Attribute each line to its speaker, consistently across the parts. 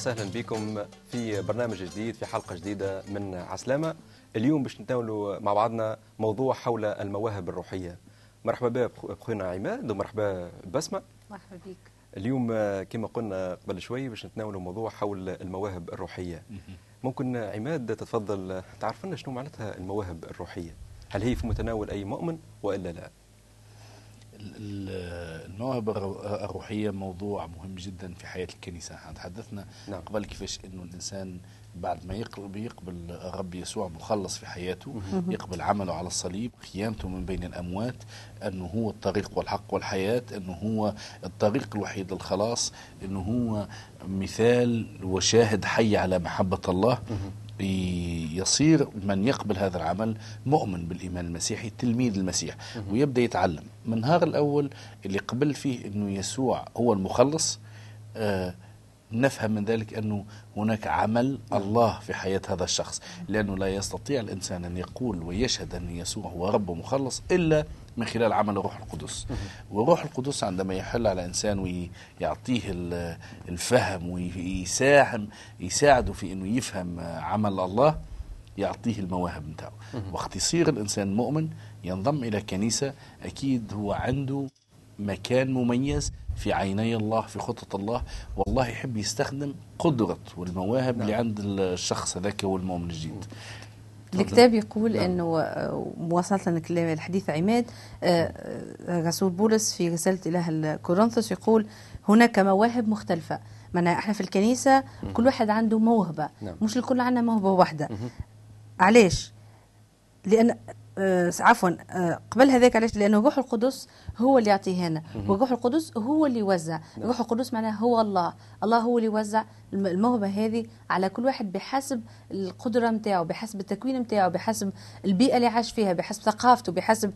Speaker 1: أهلا وسهلا بكم في برنامج جديد في حلقة جديدة من عسلامة. اليوم باش نتناولوا مع بعضنا موضوع حول المواهب الروحية. مرحبا بك بخونا عماد ومرحبا بسمه
Speaker 2: مرحبا بك.
Speaker 1: اليوم كما قلنا قبل شوي باش نتناولوا موضوع حول المواهب الروحية. ممكن عماد تتفضل تعرف لنا شنو معناتها المواهب الروحية؟ هل هي في متناول أي مؤمن وإلا لا؟
Speaker 3: المواهب الروحية موضوع مهم جدا في حياة الكنيسة. تحدثنا
Speaker 1: نعم.
Speaker 3: قبل كيفاش أنه الإنسان بعد ما يقبل, يقبل الرب يسوع مخلص في حياته يقبل عمله على الصليب قيامته من بين الأموات أنه هو الطريق والحق والحياة أنه هو الطريق الوحيد للخلاص أنه هو مثال وشاهد حي على محبة الله. يصير من يقبل هذا العمل مؤمن بالإيمان المسيحي تلميذ المسيح. ويبدأ يتعلم. من النهار الأول اللي قبل فيه أنه يسوع هو المخلص آه نفهم من ذلك أنه هناك عمل الله في حياة هذا الشخص. لأنه لا يستطيع الإنسان أن يقول ويشهد أن يسوع هو رب ومخلص إلا من خلال عمل الروح القدس. والروح القدس عندما يحل على إنسان ويعطيه الفهم ويساهم يساعده في أنه يفهم عمل الله يعطيه المواهب نتاعه وقت يصير الإنسان مؤمن ينضم إلى كنيسة أكيد هو عنده مكان مميز في عيني الله في خطة الله. والله يحب يستخدم قدرة والمواهب نعم. اللي عند الشخص هذاك هو المؤمن الجديد
Speaker 2: الكتاب يقول نعم. إنه مواصلة الحديث عماد رسول بولس في رسالة إله كورنثوس يقول هناك مواهب مختلفة. معناها إحنا في الكنيسة كل واحد عنده موهبة.
Speaker 1: نعم.
Speaker 2: مش الكل عندنا موهبة واحدة. علاش؟ لأن آه عفوا آه قبل هذاك علاش؟ لأنه الروح القدس هو اللي يعطيه لنا والروح القدس هو اللي يوزع. الروح القدس معناه هو الله. الله هو اللي يوزع الموهبة هذه على كل واحد بحسب القدرة نتاعو بحسب التكوين نتاعو بحسب البيئة اللي عاش فيها بحسب ثقافته بحسب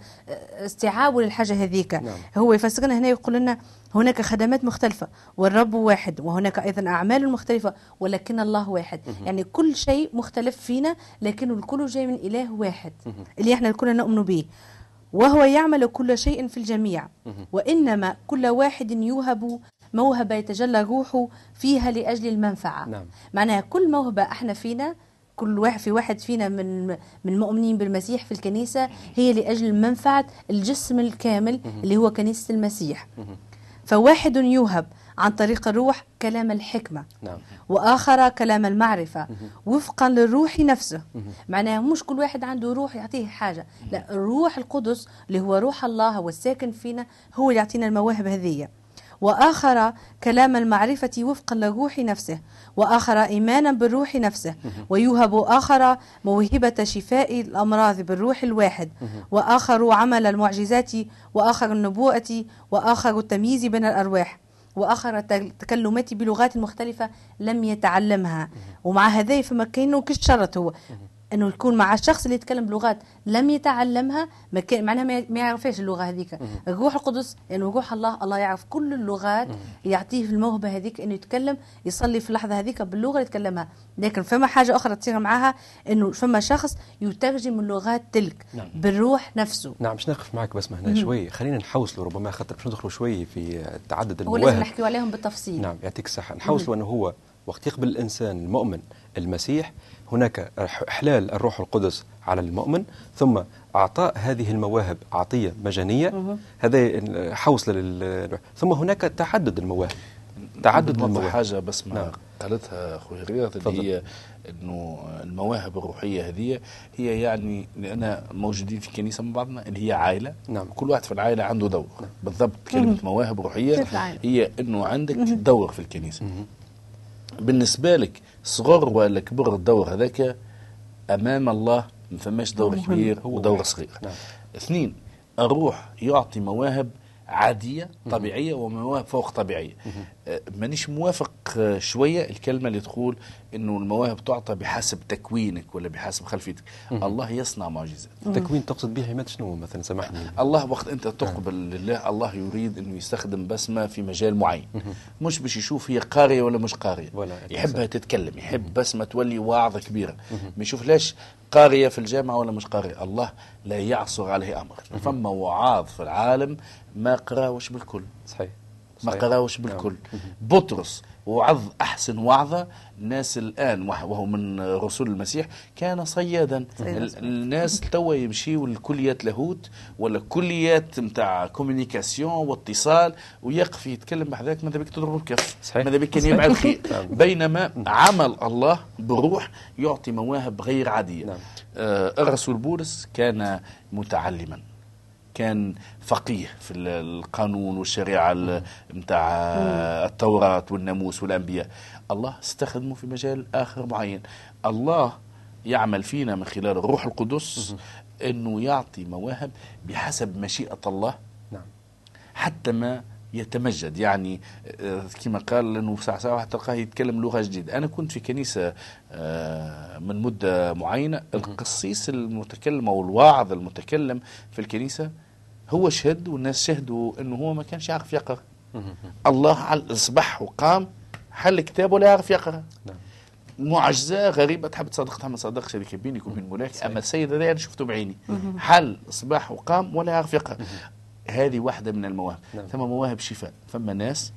Speaker 2: استيعابه للحاجة هذيك
Speaker 1: نعم.
Speaker 2: هو يفسرنا هنا يقول لنا هناك خدمات مختلفة والرب واحد وهناك أيضا أعمال مختلفة ولكن الله واحد. يعني كل شيء مختلف فينا لكن الكل جاي من إله واحد. اللي إحنا كلنا نؤمن به. وهو يعمل كل شيء في الجميع. وإنما كل واحد يوهب موهبة يتجلى روحه فيها لأجل المنفعة.
Speaker 1: نعم.
Speaker 2: معناها كل موهبة إحنا فينا كل واحد في واحد فينا من من المؤمنين بالمسيح في الكنيسة هي لأجل منفعة الجسم الكامل اللي هو كنيسة المسيح. فواحد يوهب عن طريق الروح كلام الحكمة.
Speaker 1: نعم.
Speaker 2: وآخر كلام المعرفة. وفقا للروح نفسه. معناها مش كل واحد عنده روح يعطيه حاجة. لا الروح القدس اللي هو روح الله والساكن فينا هو اللي يعطينا المواهب هذه. وآخر كلام المعرفة وفقا للروح نفسه. وآخر إيمانا بالروح نفسه. ويوهب آخر موهبة شفاء الأمراض بالروح الواحد. وآخر عمل المعجزات. وآخر النبوءة. وآخر التمييز بين الأرواح. وآخر تكلمات بلغات مختلفة لم يتعلمها. ومع هذا فما كاين كش شرط هو إنه يكون مع الشخص اللي يتكلم بلغات لم يتعلمها ما كان معناها ما يعرفش اللغة هذيك. الروح القدس يعني روح الله الله يعرف كل اللغات يعطيه الموهبة هذيك إنه يتكلم يصلي في اللحظه هذيك باللغة اللي يتكلمها. لكن فما حاجة أخرى تصير معها إنه فما شخص يترجم اللغات تلك
Speaker 1: نعم.
Speaker 2: بالروح نفسه.
Speaker 1: نعم باش نقف معك بس هنا شوي. خلينا نحوصلوا ربما خاطر باش ندخلوا شوي في تعدد المواهب.
Speaker 2: ولازم عليهم بالتفصيل.
Speaker 1: نعم يعطيك الصحة. نحوصلوا أنه هو وقت يقبل الإنسان المؤمن المسيح هناك إحلال الروح القدس على المؤمن ثم أعطاء هذه المواهب عطية مجانية هذا حوصلة لل... ثم هناك تعدد المواهب.
Speaker 3: تعدد المواهب. حاجة بس ما نعم. قالتها أخوي رياض اللي هي أنه المواهب الروحية هذه هي يعني لأن موجودين في كنيسة مع بعضنا اللي هي عائلة.
Speaker 1: نعم.
Speaker 3: كل واحد في العائلة عنده دور. نعم. بالضبط كلمة مواهب روحية هي أنه عندك دور في الكنيسة. بالنسبة لك صغر ولا كبر الدور هذاك أمام الله ما فماش دور كبير ودور صغير.
Speaker 1: نعم.
Speaker 3: اثنين الروح يعطي مواهب عادية طبيعية ومواهب فوق طبيعية. مانيش موافق شوية الكلمة اللي تقول إنه المواهب تعطى بحسب تكوينك ولا بحسب خلفيتك. الله يصنع معجزات.
Speaker 1: التكوين تقصد به عماد شنو مثلا؟ سامحني.
Speaker 3: الله وقت أنت تقبل لله الله يريد إنه يستخدم بسمة في مجال معين. مش باش يشوف هي قارية ولا مش قارية. يحبها تتكلم يحب بسمة تولي واعظة كبيرة. ما يشوفلاش قارية في الجامعة ولا مش قارية؟ الله لا يعصر عليه أمر. فما وعاظ في العالم ما قراوش بالكل.
Speaker 1: صحيح.
Speaker 3: ما. قراوش بالكل. بطرس وعظ أحسن وعظة الناس الآن وه- وهو من رسول المسيح كان صيادا
Speaker 2: صياد.
Speaker 3: ال- الناس توا يمشيوا لكليات لاهوت ولا كليات نتاع كوميونيكاسيون واتصال ويقف يتكلم بحذاك ماذا بك تضرب الكف
Speaker 1: صحيح.
Speaker 3: ماذا بك كان يبعد خير. بينما عمل الله بالروح يعطي مواهب غير عادية
Speaker 1: نعم.
Speaker 3: آه الرسول بولس كان متعلما كان فقيه في ال- القانون والشريعة نتاع التوراة والناموس والأنبياء. الله استخدمه في مجال آخر معين. الله يعمل فينا من خلال الروح القدس أنه يعطي مواهب بحسب مشيئة الله.
Speaker 1: نعم.
Speaker 3: حتى ما يتمجد. يعني آه، كما قال إنه ساعه ساعه واحد تلقاه يتكلم لغة جديدة. أنا كنت في كنيسة آه، من مدة معينة. القسيس المتكلم أو الواعظ المتكلم في الكنيسة هو شهد والناس شهدوا إنه هو ما كانش يعرف يقرأ. الله على اصبح وقام حل كتاب ولا يعرف يقرأ.
Speaker 1: نعم.
Speaker 3: معجزة غريبة تحب تصدقها ما تصدقش هذيك بينك وبين مولاك أما السيد هذا أنا شفته بعيني. حل صباح وقام ولا يعرف يقرأ. هذه واحدة من المواهب
Speaker 1: نعم.
Speaker 3: ثم مواهب شفاء ثم ناس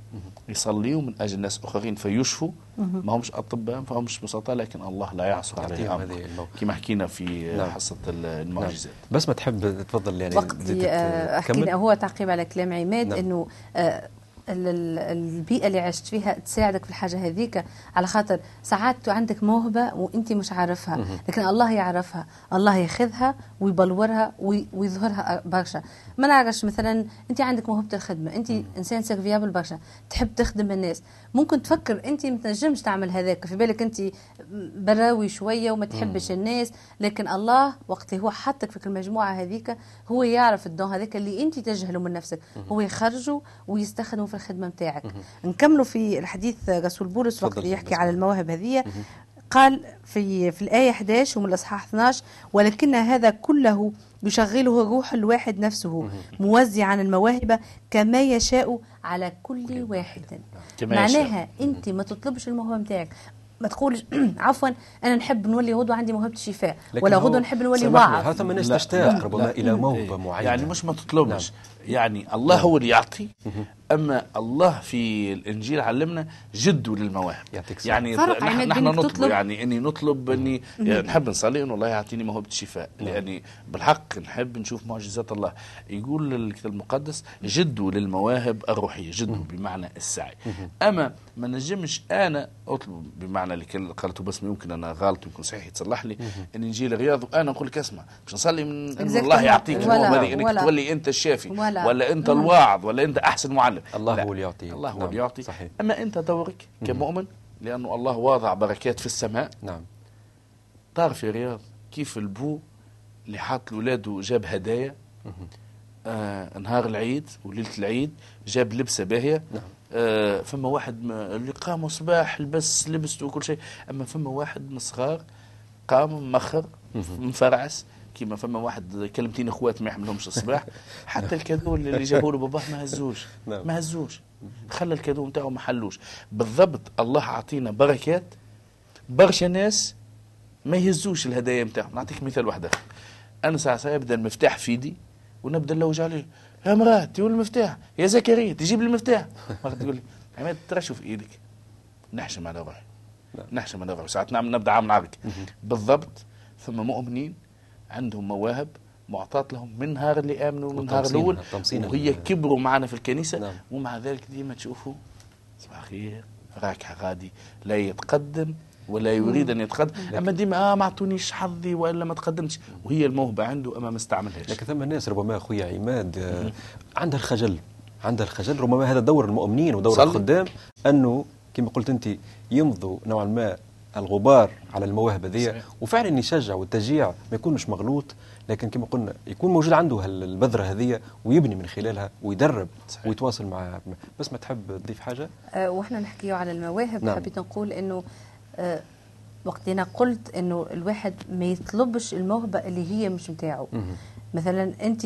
Speaker 3: يصليوا من أجل ناس آخرين فيشفوا ما همش أطباء ما همش بسطاء لكن الله لا يعصر عليه
Speaker 1: يعطيهم
Speaker 3: أمر
Speaker 1: هذه الموهبة.
Speaker 3: كما حكينا في
Speaker 1: نعم.
Speaker 3: حصة المعجزات
Speaker 1: بس ما تحب تفضل يعني
Speaker 2: وقتي احكي
Speaker 1: تكمل؟
Speaker 2: هو تعقيب على كلام عماد
Speaker 1: نعم.
Speaker 2: إنه آه، البيئة اللي عشت فيها تساعدك في الحاجة هذيك. على خاطر ساعات عندك موهبة وانت مش عارفها لكن الله يعرفها الله ياخذها ويبلورها وي- ويظهرها برشا. ما نعرفش مثلا انت عندك موهبة الخدمة انت إنسان serviable برشا تحب تخدم الناس. ممكن تفكر انت ما تنجمش تعمل هذاك في بالك انت براوي شوية وما تحبش الناس لكن الله وقت اللي هو حطك في المجموعة هذيك هو يعرف ال don هذاك اللي انت تجهله من نفسك. هو يخرجه ويستخدمه في الخدمة نتاعك نكملوا في الحديث رسول بولس وقت اللي يحكي. على المواهب هذه. قال في في الآية 11 ومن الإصحاح 12 ولكن هذا كله يشغله الروح الواحد نفسه موزعا المواهب كما يشاء على كل واحد.
Speaker 3: يشاء.
Speaker 2: معناها أنت ما تطلبش الموهبة نتاعك ما تقولش عفوا أنا نحب نولي غدوة عندي موهبة الشفاء. ولا غدوة نحب نولي واعظ.
Speaker 1: هذا من الناس
Speaker 3: لا،
Speaker 1: تشتاق ربما. إلى موهبة
Speaker 3: إيه.
Speaker 1: معينة.
Speaker 3: يعني مش ما تطلبش. يعني الله هو اللي يعطي. أما الله في الإنجيل علمنا جدوا للمواهب.
Speaker 1: يعطيك.
Speaker 3: يعني
Speaker 2: فرق
Speaker 3: نحن, نحن نطلب
Speaker 2: تطلب-
Speaker 3: يعني إني نطلب إني يعني نحب نصلي إنه الله يعطيني موهبة الشفاء. لأني بالحق نحب نشوف معجزات الله. يقول الكتاب المقدس جدوا للمواهب الروحية جدوا بمعنى السعي. أما ما نجمش أنا أطلب بمعنى اللي كان- قالته بس يمكن أنا غلط يمكن صحيح يتصلح لي. إن نجي للرياض وأنا نقول لك اسمع باش نصلي من ان
Speaker 2: Exactly.
Speaker 3: الله يعطيك
Speaker 2: ولا-
Speaker 3: الموهبة هذه إنك
Speaker 2: ولا-
Speaker 3: تولي أنت الشافي
Speaker 2: ولا-
Speaker 3: ولا أنت الواعظ ولا أنت أحسن معلم.
Speaker 1: الله
Speaker 3: لا.
Speaker 1: هو اللي يعطي.
Speaker 3: الله هو
Speaker 1: نعم،
Speaker 3: اللي يعطي.
Speaker 1: صحيح.
Speaker 3: أما أنت دورك كمؤمن لأنه الله واضع بركات في السماء.
Speaker 1: نعم.
Speaker 3: تعرف يا رياض كيف البو اللي حاط لاولاده جاب هدايا؟ آه نهار العيد وليلة العيد جاب لبسة باهية.
Speaker 1: نعم.
Speaker 3: آه فما واحد اللي قام صباح لبس لبسته وكل شيء. أما فما واحد من الصغار قام مخر مفرعس. كيما فما واحد كلمتين اخوات ما يحملهمش الصباح. حتى الكادو اللي جابوا له باباه ما هزوش.
Speaker 1: نعم.
Speaker 3: ما هزوش. خلى الكادو نتاعو ما حلوش. بالضبط الله عطينا بركات. برشا ناس ما يهزوش الهدايا نتاعهم. نعطيك مثال واحد آخر. أنا ساعة ساعة يبدا المفتاح في يدي ونبدا نلوج عليه. يا مراه تقول المفتاح. يا زكريا تجيب لي المفتاح. تقول لي عماد ترى شوف إيدك. نحشم على روحي. نحشم على روحي. ساعات نعمل نبدأ عامل عرق بالضبط. ثم مؤمنين. عندهم مواهب معطاة لهم من نهار اللي آمنوا من
Speaker 1: وتمصين- الأول
Speaker 3: وهي كبروا معنا في الكنيسة.
Speaker 1: نعم.
Speaker 3: ومع ذلك ديما تشوفوا صباح الخير راكع غادي لا يتقدم ولا يريد أن يتقدم. أما ديما آه ما اعطونيش حظي وإلا ما تقدمش وهي الموهبة عنده أما ما استعملهاش.
Speaker 1: لكن ثم الناس ربما أخويا عماد آه، عندها الخجل عندها الخجل. ربما هذا دور المؤمنين ودور. الخدام أنه كما قلت أنت يمضوا نوعا ما الغبار على المواهب هذه
Speaker 3: صحيح.
Speaker 1: وفعلا يشجع والتشجيع ما يكونش مغلوط لكن كما قلنا يكون موجود عنده البذرة هذه ويبني من خلالها ويدرب
Speaker 3: صحيح.
Speaker 1: ويتواصل مع بس ما تحب تضيف حاجة
Speaker 2: آه، وإحنا نحكيو على المواهب
Speaker 1: نعم.
Speaker 2: حبيت نقول إنه آه، وقت أنا قلت إنه الواحد ما يطلبش الموهبة اللي هي مش نتاعو مثلا أنت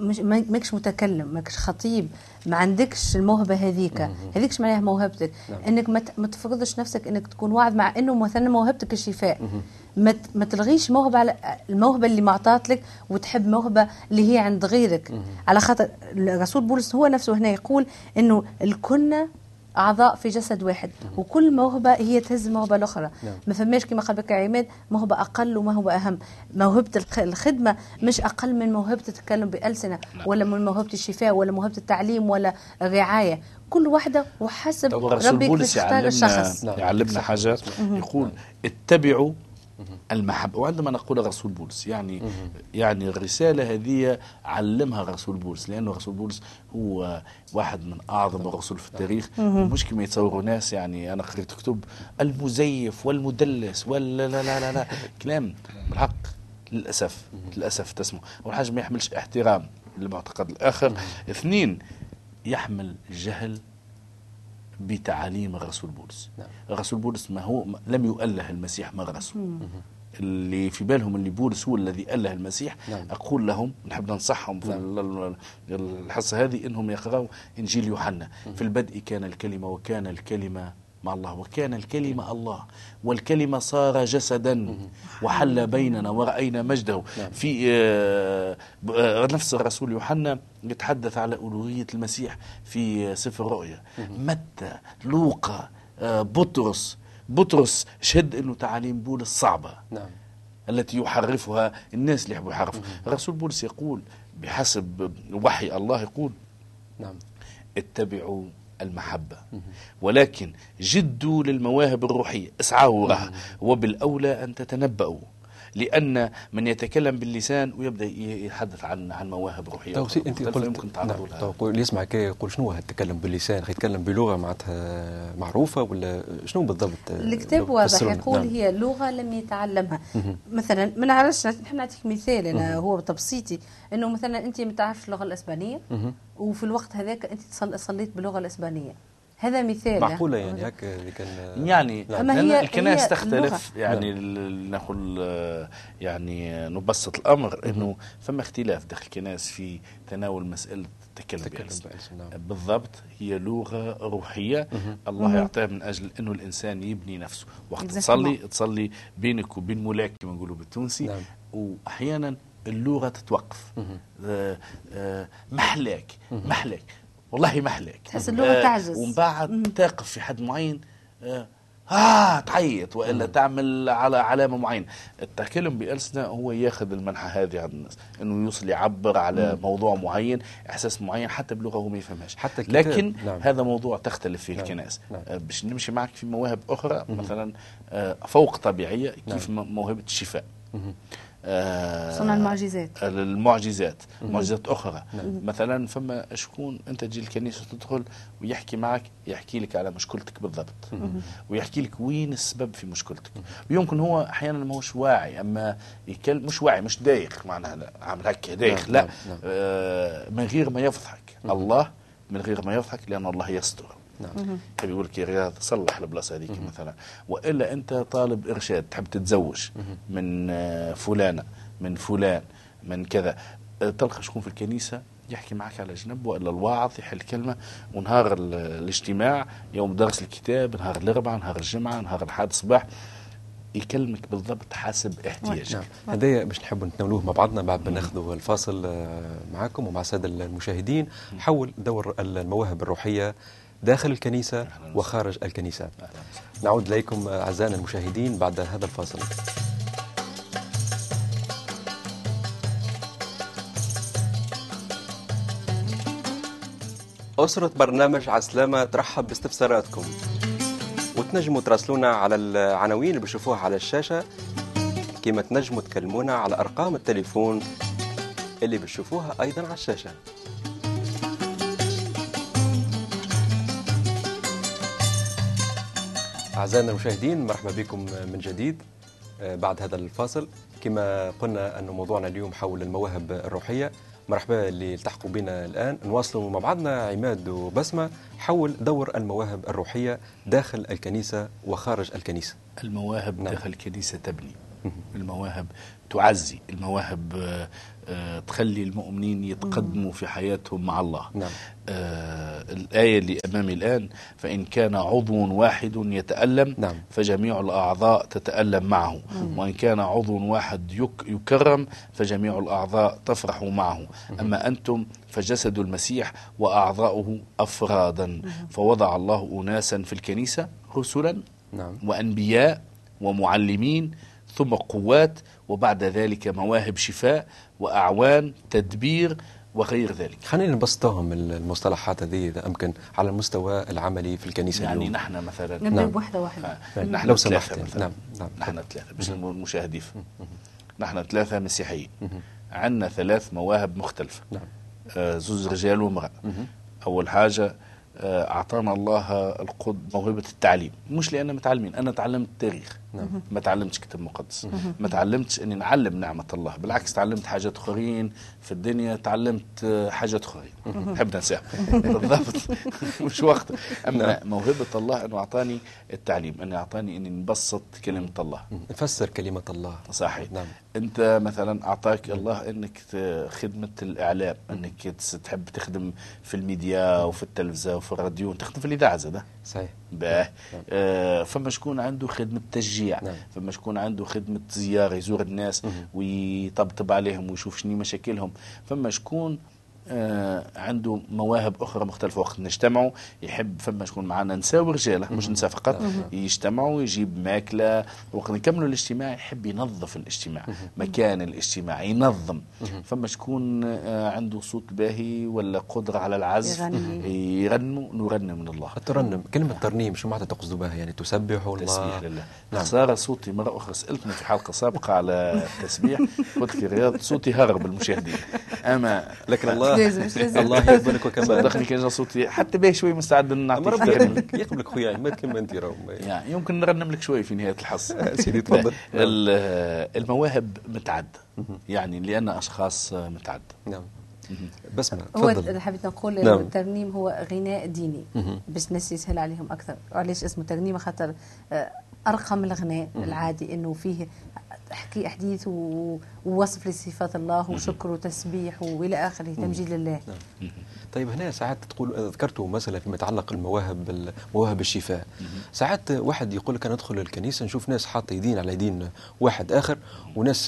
Speaker 2: مش ما- ماكش متكلم ماكش خطيب ما عندكش الموهبة هذيك. هذيكش معناها موهبتك؟
Speaker 1: نعم.
Speaker 2: إنك ما تفرضش نفسك إنك تكون واعظ مع إنه مثلا موهبتك الشفاء. ما ما تلغيش موهبة على الموهبة اللي معطات لك وتحب موهبة اللي هي عند غيرك. على خاطر الرسول بولس هو نفسه هنا يقول إنه الكنا أعضاء في جسد واحد. وكل موهبة هي تهز الموهبه الأخرى.
Speaker 1: نعم.
Speaker 2: ما فماش كما قال بك عماد موهبة أقل وموهبة أهم. موهبة الخ- الخدمة مش أقل من موهبة التكلم بألسنة ولا من موهبة الشفاء ولا موهبة التعليم ولا الرعاية. كل واحدة وحسب ربي يختار الشخص.
Speaker 3: يعلمنا
Speaker 1: نعم.
Speaker 3: حاجات. يقول اتبعوا المحبة. وعندما نقول الرسول بولس. يعني يعني الرسالة هذه علمها الرسول بولس. لأنه الرسول بولس هو واحد من أعظم الرسل في التاريخ. مش كما يتصوروا ناس يعني أنا قريت كتب المزيف والمدلس ولا لا لا لا لا كلام بالحق. للأسف. للأسف تسمع أول حاجة ما يحملش احترام للمعتقد الآخر. اثنين يحمل جهل بتعاليم الرسول بولس.
Speaker 1: نعم.
Speaker 3: الرسول بولس ما هو ما- لم يؤله المسيح ما رسول اللي في بالهم اللي بولس هو الذي أله المسيح
Speaker 1: نعم.
Speaker 3: أقول لهم نحب ننصحهم في ال- الحصة هذه إنهم يقرأوا إنجيل يوحنا. في البدء كان الكلمة وكان الكلمة مع الله وكان الكلمة الله والكلمة صار جسدا وحل بيننا ورأينا مجده. في آه، آه، نفس الرسول يوحنا يتحدث على ألوهية المسيح في سفر الرؤيا متى لوقا آه، بطرس بطرس شهد إنه تعاليم بولس صعبه
Speaker 1: نعم.
Speaker 3: التي يحرفها الناس اللي يحبوا يحرفوا. الرسول بولس يقول بحسب وحي الله يقول
Speaker 1: نعم.
Speaker 3: اتبعوا المحبة. ولكن جدوا للمواهب الروحية اسعوا لها وبالأولى أن تتنبأوا. لأن من يتكلم باللسان ويبدأ ي- يتحدث عن عن مواهب روحية
Speaker 1: تو سي
Speaker 3: أخرى أنت
Speaker 1: قلت
Speaker 3: يمكن تعرضوا
Speaker 1: نعم. قول- اللي يسمع كي يقول شنو هو التكلم باللسان خي يتكلم بلغة معناتها معروفة ولا شنو بالضبط
Speaker 2: الكتاب واضح. يقول
Speaker 1: نعم.
Speaker 2: هي لغة لم يتعلمها مثلا ما نعرفش نحن نعطيك مثال أنا هو تبسيطي إنه مثلا أنت ما تعرفش اللغة
Speaker 1: الإسبانية.
Speaker 2: وفي الوقت هذاك أنت صليت باللغة الإسبانية هذا مثال.
Speaker 1: معقولة يعني هكا اللي كان
Speaker 3: يعني.
Speaker 2: أما
Speaker 3: لأن
Speaker 2: هي-
Speaker 3: الكنائس
Speaker 2: هي
Speaker 3: تختلف.
Speaker 2: اللغة.
Speaker 3: يعني نقول آه، يعني نبسط الأمر إنه فما اختلاف داخل الكنائس في تناول مسألة التكلم
Speaker 1: نعم.
Speaker 3: بالضبط هي لغة روحية. الله يعطيها من أجل إنه الإنسان يبني نفسه. وقت. تصلي تصلي بينك وبين مولاك كما نقولوا بالتونسي
Speaker 1: نعم.
Speaker 3: واحيانا اللغة تتوقف. آه، آه، محلاك محلاك. والله محلاك
Speaker 2: تحس اللغة تعجز.
Speaker 3: ومن بعد تقف في حد معين آه, آه تعيط وإلا تعمل على علامة معينة. التكلم بألسنة هو ياخذ المنحه هذه عند الناس إنه يوصل يعبر على موضوع معين إحساس معين حتى بلغة هو ما يفهمهاش.
Speaker 1: حتى الكتاب.
Speaker 3: لكن
Speaker 1: نعم.
Speaker 3: هذا موضوع تختلف فيه
Speaker 1: نعم.
Speaker 3: الكنائس.
Speaker 1: نعم.
Speaker 3: آه باش نمشي معك في مواهب أخرى مثلا آه فوق طبيعية كيف م- موهبة الشفاء. آه
Speaker 2: صنع المعجزات.
Speaker 3: المعجزات معجزات أخرى. مثلا فما شكون أنت تجي الكنيسة تدخل ويحكي معك يحكي لك على مشكلتك بالضبط. ويحكي لك وين السبب في مشكلتك. ويمكن هو أحيانا ما هوش واعي أما يكلم مش واعي مش دايخ معناها عامل هكا دايخ
Speaker 1: نعم،
Speaker 3: لا.
Speaker 1: نعم، نعم.
Speaker 3: آه من غير ما يضحك. الله من غير ما يضحك لأن الله يستر.
Speaker 1: نعم.
Speaker 3: يحب يقول لك يا رياض صلح البلاصة هذيك مثلا. وإلا أنت طالب إرشاد تحب تتزوج من آه، فلانة من فلان من كذا. آه، تلقى شكون في الكنيسة يحكي معك على جنب وإلا الواعظ يحل كلمة. ونهار ال- الاجتماع يوم درس الكتاب نهار الأربعاء نهار الجمعة نهار الأحد الصباح يكلمك بالضبط حسب احتياجك.
Speaker 1: نعم. هذايا باش نحبوا نتناولوه مع بعضنا بعد ما ناخذوا الفاصل آه، معكم ومع الساده المشاهدين. حول دور المواهب الروحية داخل
Speaker 3: وسهلاً.
Speaker 1: وخارج
Speaker 3: وسهلاً.
Speaker 1: نعود إليكم آه، أعزائنا المشاهدين بعد هذا الفاصل أسرة برنامج عسلامة ترحب باستفساراتكم وتنجموا تراسلونا على العناوين اللي بتشوفوها على الشاشة كما تنجموا تكلمونا على أرقام التليفون اللي بتشوفوها أيضا على الشاشة أعزائنا المشاهدين مرحبا بكم من جديد آه، بعد هذا الفاصل. كما قلنا أن موضوعنا اليوم حول المواهب الروحية مرحبا اللي التحقوا بنا الآن. نواصلوا مع بعضنا عماد وبسمة حول دور المواهب الروحية داخل الكنيسة وخارج الكنيسة.
Speaker 3: المواهب
Speaker 1: نعم.
Speaker 3: داخل الكنيسة تبني. المواهب تعزي المواهب آه، آه، تخلي المؤمنين يتقدموا في حياتهم مع الله.
Speaker 1: نعم.
Speaker 3: آه الآية اللي أمامي الآن فإن كان عضو واحد يتألم
Speaker 1: نعم.
Speaker 3: فجميع الأعضاء تتألم معه. وإن كان عضو واحد يك يكرم فجميع الأعضاء تفرح معه. أما أنتم فجسد المسيح وأعضاؤه أفرادا. فوضع الله أناسا في الكنيسة رسلا
Speaker 1: نعم.
Speaker 3: وأنبياء ومعلمين ثم قوات وبعد ذلك مواهب شفاء وأعوان تدبير وغير ذلك.
Speaker 1: خلينا نبسطهم المصطلحات هذه إذا أمكن على المستوى العملي في الكنيسة
Speaker 3: يعني
Speaker 1: اليوم.
Speaker 3: نحن مثلا.
Speaker 2: نبدأ
Speaker 1: نعم.
Speaker 2: بوحدة واحدة.
Speaker 3: آه، نحن
Speaker 1: لو
Speaker 3: ثلاثة
Speaker 1: سمحت
Speaker 3: مثلا.
Speaker 1: نعم. نعم.
Speaker 3: نحن ثلاثة باش المشاهدين. نحن ثلاثة مسيحيين. عندنا ثلاث مواهب مختلفة.
Speaker 1: نعم.
Speaker 3: آه، زوز رجال وامرأة أول حاجة آه، أعطانا الله القد موهبة التعليم. مش لأننا متعلمين أنا تعلمت تاريخ
Speaker 1: نعم.
Speaker 3: ما تعلمتش كتاب مقدس. ما تعلمتش أني نعلم نعمة الله. بالعكس تعلمت حاجات أخرين في الدنيا تعلمت آه، حاجات أخرين. نحب ننساها بالضبط. مش وقت. أما موهبة الله أنه أعطاني التعليم أنه أعطاني أني نبسط كلمة الله.
Speaker 1: نفسر كلمة الله.
Speaker 3: صحيح.
Speaker 1: نعم.
Speaker 3: أنت مثلا أعطاك الله إنك خدمة الإعلام إنك تحب تخدم في الميديا وفي التلفزه وفي الراديو تخدم في الإذاعة زاد
Speaker 1: صحيح.
Speaker 3: باه. آه فما شكون عنده خدمة تشجيع.
Speaker 1: نعم.
Speaker 3: فما شكون عنده خدمة زيارة يزور الناس ويطبطب عليهم ويشوف شنو مشاكلهم. فما شكون عنده مواهب أخرى مختلفة وقت نجتمعوا يحب فما شكون معنا نساء ورجاله مش نساء فقط يجتمعوا يجيب ماكلة وقت نكملوا الاجتماع يحب ينظف الاجتماع مكان الاجتماع ينظم. فما شكون آه عنده صوت باهي ولا قدرة على العزف
Speaker 2: يغني.
Speaker 3: يغنوا نرنم من الله.
Speaker 1: الترنم كلمة ترنيم شو معناتها تقصدوا بها؟ يعني تسبح الله
Speaker 3: تسبيح لله.
Speaker 1: نعم.
Speaker 3: خسارة صوتي مرة أخرى سألتني في حلقة سابقة على التسبيح قلت في الرياض صوتي هرب المشاهدين. أما
Speaker 1: لكن الله
Speaker 2: لازم، مش لازم.
Speaker 1: الله يقبلك وكمان
Speaker 3: صدقني كان جا صوتي حتى باهي شوي مستعد نعطيك ترنيم.
Speaker 1: يقبلك يقبلك خويا عماد كلمة أنت راهو
Speaker 3: يمكن نرنم لك شوي في نهاية الحص
Speaker 1: سيدي تفضل.
Speaker 3: ال- المواهب متعدة يعني لأن أشخاص متعدة
Speaker 1: نعم. بسمة
Speaker 2: هو
Speaker 1: تفضل.
Speaker 2: اللي حبيت نقول
Speaker 1: نعم.
Speaker 2: الترنيم هو غناء ديني. باش الناس يسهل عليهم أكثر. وعلاش اسمه ترنيم خاطر آه، ارقى من الغناء العادي إنه فيه تحكي احاديث و- ووصف لصفات الله وشكر وتسبيح وإلى آخره تمجيد لله.
Speaker 1: طيب هنا ساعات تقول ذكرتوا مسألة فيما يتعلق المواهب مواهب الشفاء. ساعات واحد يقول لك أنا أدخل الكنيسة نشوف ناس حاطة يدين على يدين واحد آخر وناس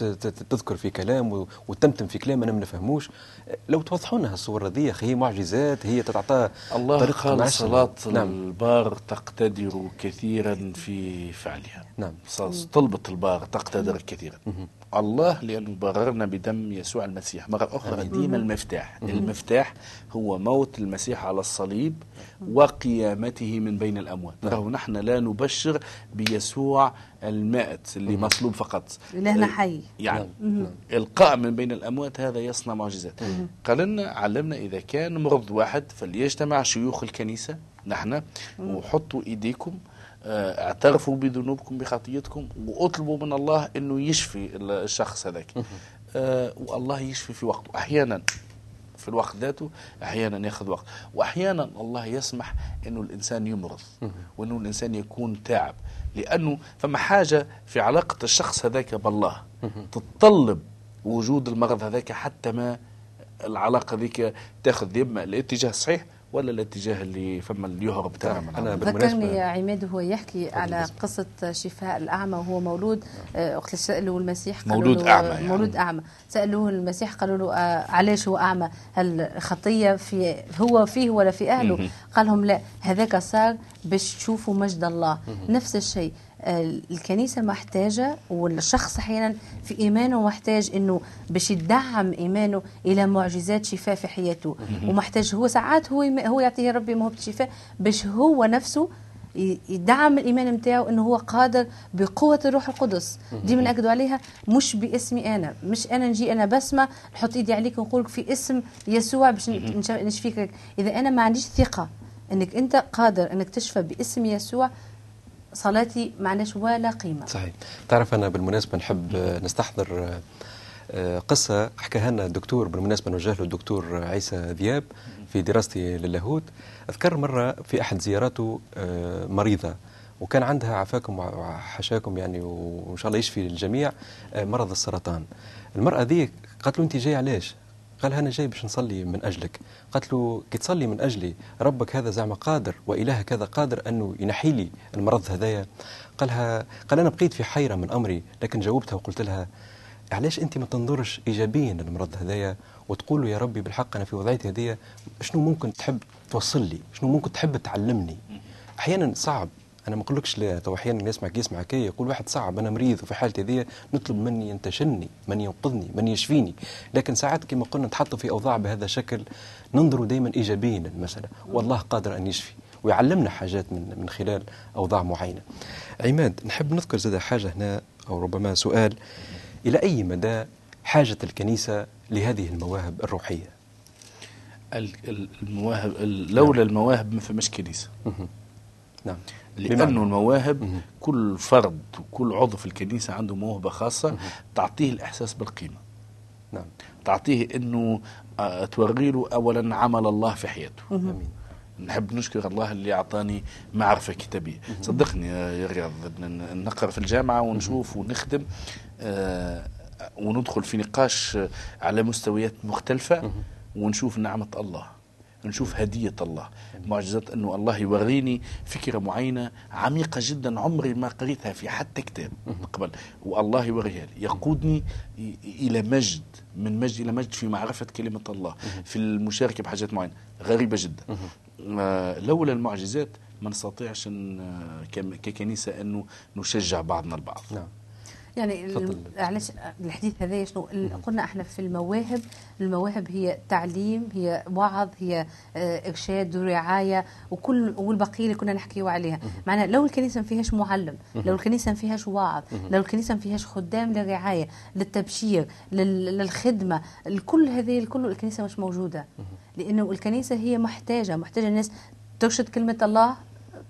Speaker 1: تذكر في كلام و- وتمتم في كلام أنا ما نفهموش. لو توضحوا لنا الصور هذه أخي هي معجزات هي تتعطى
Speaker 3: الله
Speaker 1: طريقة
Speaker 3: قال. صلاة
Speaker 1: نعم.
Speaker 3: البار تقتدر كثيرا في فعلها.
Speaker 1: نعم.
Speaker 3: طلبة البار تقتدر كثيرا. الله لأنه بررنا بدم يسوع المسيح. مرة أخرى ديما المفتاح. المفتاح هو موت المسيح على الصليب وقيامته من بين الأموات. راهو نحن لا نبشر بيسوع المائت اللي مصلوب فقط.
Speaker 2: إلهنا حي.
Speaker 3: يعني القاء من بين الأموات هذا يصنع معجزات. قال لنا علمنا إذا كان مرض واحد فليجتمع شيوخ الكنيسة نحن وحطوا إيديكم آه، اعترفوا بذنوبكم بخطيتكم واطلبوا من الله انه يشفي الشخص هذاك. آه، والله يشفي في وقته أحيانا في الوقت ذاته أحيانا ياخذ وقت. واحيانا الله يسمح انه الانسان يمرض وانه الانسان يكون تعب. لأنه فما حاجة في علاقة الشخص هذاك بالله تتطلب وجود المرض هذاك حتى ما العلاقة ذيك تاخذ اما الاتجاه الصحيح. ولا الاتجاه اللي فما اللي يهرب تماما
Speaker 1: أنا
Speaker 3: عنه.
Speaker 1: بالمناسبة
Speaker 2: ذكرني يا عماد وهو يحكي على. قصة شفاء الأعمى وهو مولود آه، وقت اللي سألوه المسيح قالوا
Speaker 3: مولود
Speaker 2: له-
Speaker 3: أعمى يعني.
Speaker 2: مولود أعمى سألوه المسيح قالوا له آه، علاش هو أعمى هل خطية في هو فيه ولا في أهله
Speaker 3: مهم.
Speaker 2: قال لهم لا هذاك صار باش تشوفوا مجد الله. نفس الشيء آه، الكنيسة محتاجة والشخص أحيانا في إيمانه محتاج إنه باش يدعم إيمانه إلى معجزات شفاء في حياته. ومحتاج هو ساعات هو هو يعطيه ربي موهبة الشفاء باش هو نفسه يدعم الإيمان نتاعو إنه هو قادر بقوة الروح القدس. ديما ناكدوا عليها مش باسمي أنا مش أنا نجي أنا بسمة نحط إيدي عليك ونقول في اسم يسوع باش نشفيك. إذا أنا ما عنديش ثقة إنك أنت قادر إنك تشفى باسم يسوع صلاتي ما عندهاش ولا قيمة.
Speaker 1: صحيح. تعرف أنا بالمناسبة نحب نستحضر آه، قصة حكاها لنا الدكتور بالمناسبة نوجه له الدكتور عيسى ذياب في دراستي للاهوت. أذكر مرة في أحد زياراته آه، مريضة وكان عندها عافاكم وحشاكم يعني وإن شاء الله يشفي الجميع آه، مرض السرطان. المرأة ذي قالت له أنت جاي علاش قال أنا جاي باش نصلي من أجلك. قالت له كي تصلي من أجلي ربك هذا زعما قادر والهك هذا قادر أنه ينحي لي المرض هذايا. قالها قال أنا بقيت في حيرة من أمري لكن جاوبتها وقلت لها علاش أنت ما تنظرش ايجابيا للمرض هذايا وتقول له يا ربي بالحق أنا في وضعيتي هذه شنو ممكن تحب توصل لي؟ شنو ممكن تحب تعلمني؟ أحيانا صعب. أنا ما أقولكش لا تو أحيانا يسمعك يسمع كي يقول واحد صعب أنا مريض وفي حالتي هذه نطلب مني ينتشلني من ينقذني من يشفيني لكن ساعات كما قلنا نتحط في أوضاع بهذا الشكل ننظر دائما ايجابيا للمساله والله قادر أن يشفي ويعلمنا حاجات من من خلال أوضاع معينة. عماد نحب نذكر زاد حاجة هنا أو ربما سؤال إلى أي مدى حاجة الكنيسة لهذه المواهب الروحية؟
Speaker 3: ال- ال- المواهب ال- لولا المواهب ما فماش
Speaker 1: كنيسة. نعم
Speaker 3: لأنه
Speaker 1: بمعنى.
Speaker 3: المواهب
Speaker 1: مهم.
Speaker 3: كل فرد وكل عضو في الكنيسة عنده موهبة خاصة تعطيه الإحساس بالقيمة.
Speaker 1: نعم.
Speaker 3: تعطيه إنه آه، توري له اولا عمل الله في حياته.
Speaker 1: امين
Speaker 3: نحب نشكر الله اللي أعطاني معرفة كتابية. صدقني يا يا رياض نقرأ في الجامعة ونشوف ونخدم آه، وندخل في نقاش على مستويات مختلفة ونشوف نعمة الله. نشوف هدية الله. معجزات أنه الله يوريني فكرة معينة عميقة جدا عمري ما قريتها في حتى كتاب قبل. والله يوريها لي. يقودني إلى مجد من مجد إلى مجد في معرفة كلمة الله. في المشاركة بحاجات معينة. غريبة جدا. آه، لولا المعجزات ما نستطيعش ككنيسة أنه نشجع بعضنا البعض.
Speaker 1: نعم.
Speaker 2: يعني. علاش الحديث هذا شنو؟ قلنا إحنا في المواهب المواهب هي تعليم هي وعظ هي آه، إرشاد ورعاية وكل والبقية اللي كنا نحكيو عليها. معناها لو الكنيسة ما فيهاش معلم لو الكنيسة ما فيهاش واعظ لو الكنيسة ما فيهاش خدام للرعاية للتبشير لل- للخدمة الكل هذه الكل الكنيسة مش موجودة. لأنه الكنيسة هي محتاجة محتاجة الناس ترشد كلمة الله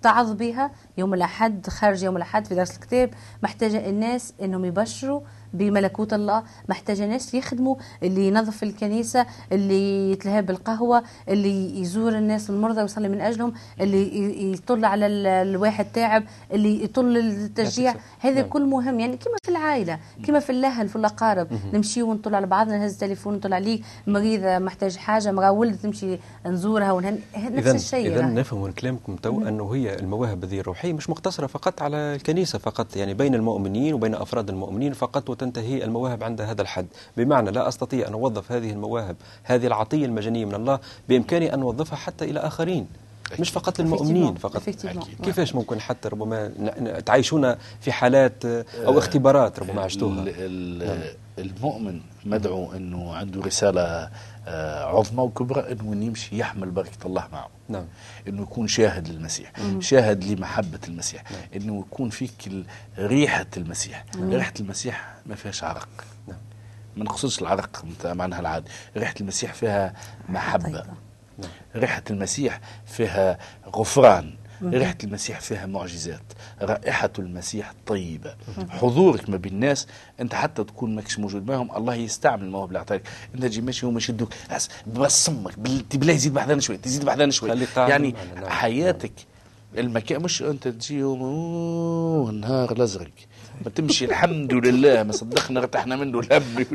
Speaker 2: تعظ بها يوم الأحد خارج يوم الأحد في درس الكتاب محتاجة الناس أنهم يبشروا بملكوت الله محتاجة ناس يخدموا اللي ينظف الكنيسة اللي يتلهى بالقهوة اللي يزور الناس المرضى ويصلي من أجلهم اللي يطل على ال- الواحد تعب اللي يطل التشجيع. هذا
Speaker 1: نعم.
Speaker 2: كل مهم. يعني كما في العائلة كما في الأهل في الأقارب. نمشي ونطل على بعضنا نهز التليفون نطل عليه. مريضة محتاج حاجة مرا ولد تمشي نزورها ونهن نفس الشيء.
Speaker 1: إذا. نفهم من كلامكم تو أنه هي المواهب هذه الروحية مش مقتصرة فقط على الكنيسة فقط يعني بين المؤمنين وبين أفراد المؤمنين فقط وتنتهي المواهب عند هذا الحد. بمعنى لا أستطيع أن أوظف هذه المواهب هذه العطية المجانية من الله بإمكاني أن أوظفها حتى إلى آخرين. مش فقط للمؤمنين فقط. كيفاش ممكن حتى ربما تعيشون في حالات آه، أو اختبارات ربما عشتوها؟
Speaker 3: ال- المؤمن مدعو إنه عنده رسالة آه، عظمى وكبرى إنه يمشي يحمل بركة الله معه.
Speaker 1: نعم.
Speaker 3: إنه يكون شاهد للمسيح شاهد لمحبة المسيح. إنه يكون فيك ريحة المسيح. ريحة المسيح ما فيهاش عرق.
Speaker 1: نعم.
Speaker 3: ما نقصدش العرق معناها العادي ريحة المسيح فيها محبة.
Speaker 2: طيبة.
Speaker 1: نعم.
Speaker 3: ريحة المسيح فيها غفران. ريحة المسيح فيها معجزات رائحة المسيح طيبة. حضورك ما بين الناس أنت حتى تكون ماكش موجود معهم الله يستعمل المواهب اللي اعطاك أنت تجي ماشي هم يشدوك بس بس صمك بال- بالله يزيد بحذانا شوي تزيد بحذانا شوي
Speaker 1: خليك قاعد
Speaker 3: يعني. حياتك المكان مش أنت تجيهم "أوه، النهار الأزرق. ما تمشي الحمد لله ما صدقنا ارتحنا منه الهم.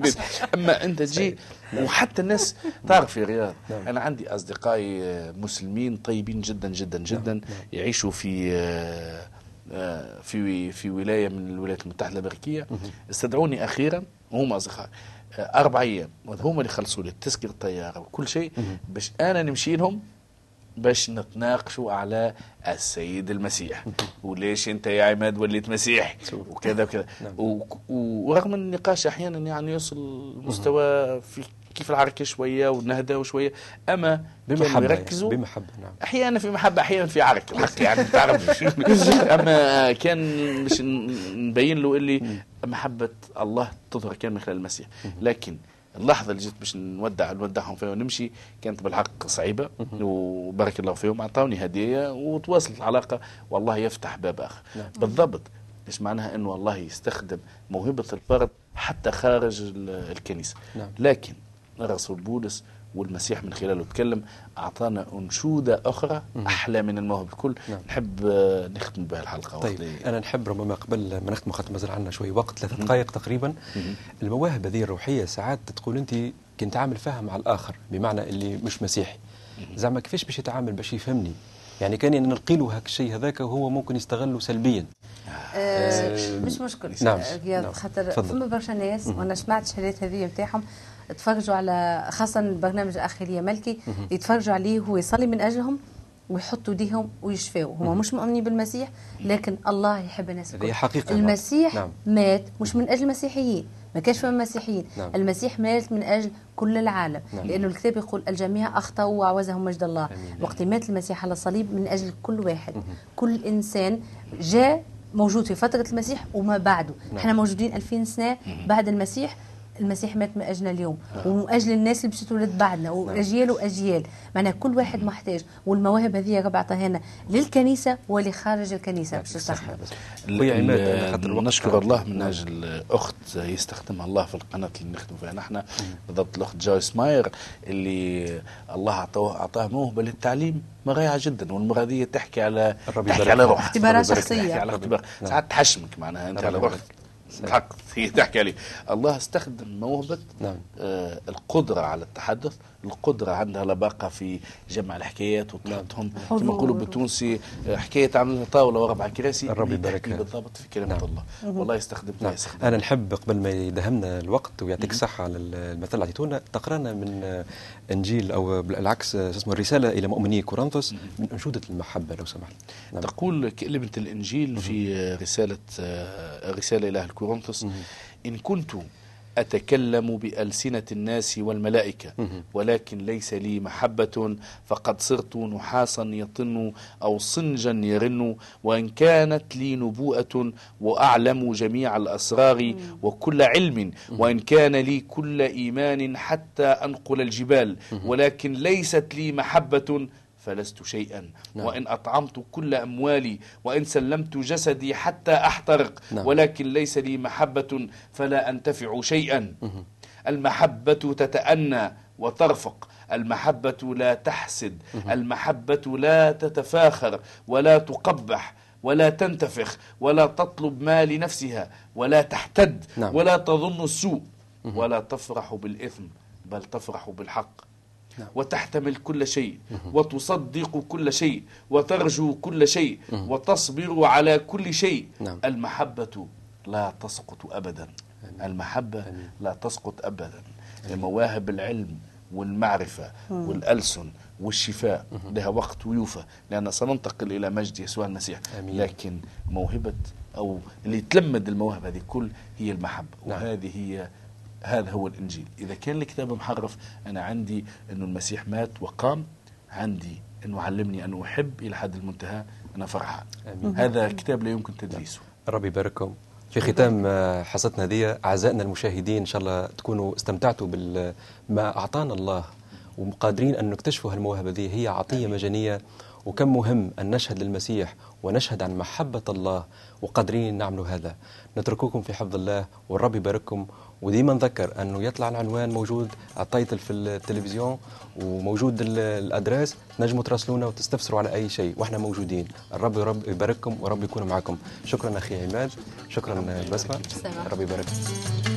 Speaker 3: أما أنت تجي وحتى الناس تعرف يا رياض
Speaker 1: نعم.
Speaker 3: أنا عندي أصدقائي آه، مسلمين طيبين جدا جدا جدا يعيشوا في آه، آه، في في ولاية من الولايات المتحدة الأمريكية. استدعوني أخيرا وهم أصدقائي أربع أيام وهم اللي خلصوا لي تذكره الطيارة وكل شيء. باش أنا نمشي لهم باش نتناقشوا على السيد المسيح. وليش أنت يا عماد وليت مسيح؟ وكذا وكذا.
Speaker 1: نعم.
Speaker 3: ورغم النقاش أحيانا يعني يوصل مستوى في كيف العركة شوية ونهدى شوية أما كانوا
Speaker 1: بمحبة
Speaker 3: يركزوا
Speaker 1: يعني. بمحبة نعم.
Speaker 3: أحيانا في محبة أحيانا في عرك الحق يعني تعرف. أما كان مش نبين له اللي محبة الله تظهر كان من خلال المسيح. لكن اللحظة اللي جيت باش نودع نودعهم فيها ونمشي كانت بالحق صعيبة. وبارك الله فيهم اعطوني هدية وتواصلت العلاقة. والله يفتح باب آخر.
Speaker 1: نعم.
Speaker 3: بالضبط. إيش معناها؟ إنه الله يستخدم موهبة الفرد حتى خارج ال- الكنيسة.
Speaker 1: نعم.
Speaker 3: لكن الرسول بولس والمسيح من خلاله تكلم أعطانا أنشودة أخرى أحلى من الموهبة الكل.
Speaker 1: نعم.
Speaker 3: نحب آه، نختم بها الحلقة
Speaker 1: طيب
Speaker 3: وقت
Speaker 1: أنا نحب ربما قبل ما نختم خاطر مازال عندنا شوي وقت ثلاث دقائق تقريبا. المواهب هذه الروحية ساعات تقول أنت كنت تعامل فيها مع الآخر بمعنى اللي مش مسيحي. زعما كيفاش باش يتعامل باش يفهمني؟ يعني كان نلقي له هاك الشيء هذاك وهو ممكن يستغله سلبيا.
Speaker 2: آه، مش مشكل.
Speaker 1: نعم. نعم.
Speaker 2: خاطر. فما برشا ناس وأنا سمعت الشهادات هذه نتاعهم تفرجوا على خاصة البرنامج الأخ إيليا ملكي يتفرجوا عليه وهو يصلي من أجلهم ويحطوا ايديهم ويشفوا هم مش مؤمنين بالمسيح لكن الله يحب الناس الكل.
Speaker 1: حقيقة.
Speaker 2: المسيح
Speaker 1: نعم.
Speaker 2: مات مش من أجل المسيحيين ما كانش فما مسيحيين
Speaker 1: نعم.
Speaker 2: المسيح مات من أجل كل العالم
Speaker 1: نعم.
Speaker 2: لأنه الكتاب يقول الجميع أخطأوا وعوزهم مجد الله
Speaker 1: آمين.
Speaker 2: وقت مات المسيح على الصليب من أجل كل واحد كل إنسان جاء موجود في فترة المسيح وما بعده
Speaker 1: نعم.
Speaker 2: إحنا موجودين 2000 سنة بعد المسيح المسيح مات من اجلنا اليوم ومن أجل الناس اللي باش تولد بعدنا وأجيال وأجيال. معناها كل واحد محتاج والمواهب هذه يا رب عطاها لنا للكنيسة ولخارج الكنيسة. باش تستخدم
Speaker 1: خاطر الوقت
Speaker 3: نشكر. الله من أجل أخت يستخدمها الله في القناة اللي نخدم فيها. نحن بالضبط الأخت جويس ماير اللي الله اعطاه أعطاه موهبة للتعليم رائعه جدا والمرة دي تحكي على تحكي على. روحها.
Speaker 2: اختبارات
Speaker 3: تحكي
Speaker 2: شخصية.
Speaker 3: على اختبار.
Speaker 1: نعم.
Speaker 3: ساعات تحشمك معناها
Speaker 1: أنت
Speaker 3: على روحك. الحق هي تحكي عليه. الله استخدم موهبة
Speaker 1: نعم.
Speaker 3: آه القدرة على التحدث القدرة عندها لباقه في جمع الحكايات وتحطهم كما
Speaker 2: حضور.
Speaker 3: نقولوا بالتونسي آه، حكاية عاملين طاولة واربع كراسي
Speaker 1: الرب
Speaker 3: اللي
Speaker 1: يبارك.
Speaker 3: بالضبط في كلمة
Speaker 1: نعم.
Speaker 3: الله والله يستخدم
Speaker 1: نعم.
Speaker 3: يستخدم
Speaker 1: أنا نحب قبل ما يدهمنا الوقت ويعطيك الصحه على المثل اللي اعطيتونا تقرانا من آه، إنجيل أو بالعكس آه، اسمه الرسالة إلى مؤمني كورنثوس من أنشودة المحبة لو سمحت نعم.
Speaker 3: تقول كلمة الإنجيل في رسالة رسالة إلى الكورنثوس إن كنت أتكلم بألسنة الناس والملائكة ولكن ليس لي محبة فقد صرت نحاسا يطن أو صنجا يرن وإن كانت لي نبوءة وأعلم جميع الأسرار وكل علم وإن كان لي كل إيمان حتى أنقل الجبال ولكن ليست لي محبة فلست شيئا
Speaker 1: نعم.
Speaker 3: وإن أطعمت كل أموالي وإن سلمت جسدي حتى أحترق
Speaker 1: نعم.
Speaker 3: ولكن ليس لي محبة فلا أنتفع شيئا المحبة تتأنى وترفق المحبة لا تحسد المحبة لا تتفاخر ولا تقبح ولا تنتفخ ولا تطلب ما لنفسها ولا تحتد
Speaker 1: نعم.
Speaker 3: ولا تظن السوء ولا تفرح بالإثم بل تفرح بالحق. وتحتمل كل شيء وتصدق كل شيء وترجو كل شيء وتصبر على كل شيء.
Speaker 1: نعم.
Speaker 3: المحبة لا تسقط أبدا. المحبة لا تسقط أبدا. مواهب العلم والمعرفة والألسن والشفاء لها وقت ويوفى. لأن سننتقل إلى مجد يسوع المسيح. لكن موهبة أو اللي تلمد المواهب هذه كل هي المحبة.
Speaker 1: نعم.
Speaker 3: وهذه هي هذا هو الإنجيل. إذا كان الكتاب محرف أنا عندي أنه المسيح مات وقام عندي أنه علمني أن أحب إلى حد المنتهى أنا فرحان. هذا كتاب لا يمكن تدريسه.
Speaker 1: الرب يبارككم في ختام آه، حصتنا هذه أعزائنا المشاهدين إن شاء الله تكونوا استمتعتوا بما أعطانا الله وقادرين أن نكتشفوا هالمواهب هذه. هي عطية مجانية وكم مهم أن نشهد للمسيح ونشهد عن محبة الله وقادرين نعملوا هذا. نترككم في حفظ الله والرب يبارككم. وديما نذكر أنه يطلع العنوان موجود على التايتل في التلفزيون وموجود ال- الأدريس تنجموا تراسلونا وتستفسروا على أي شيء وإحنا موجودين. الرب يرب يبارككم ورب يكون معكم شكرا أخي عماد شكرا بسمه. الرب يبارككم.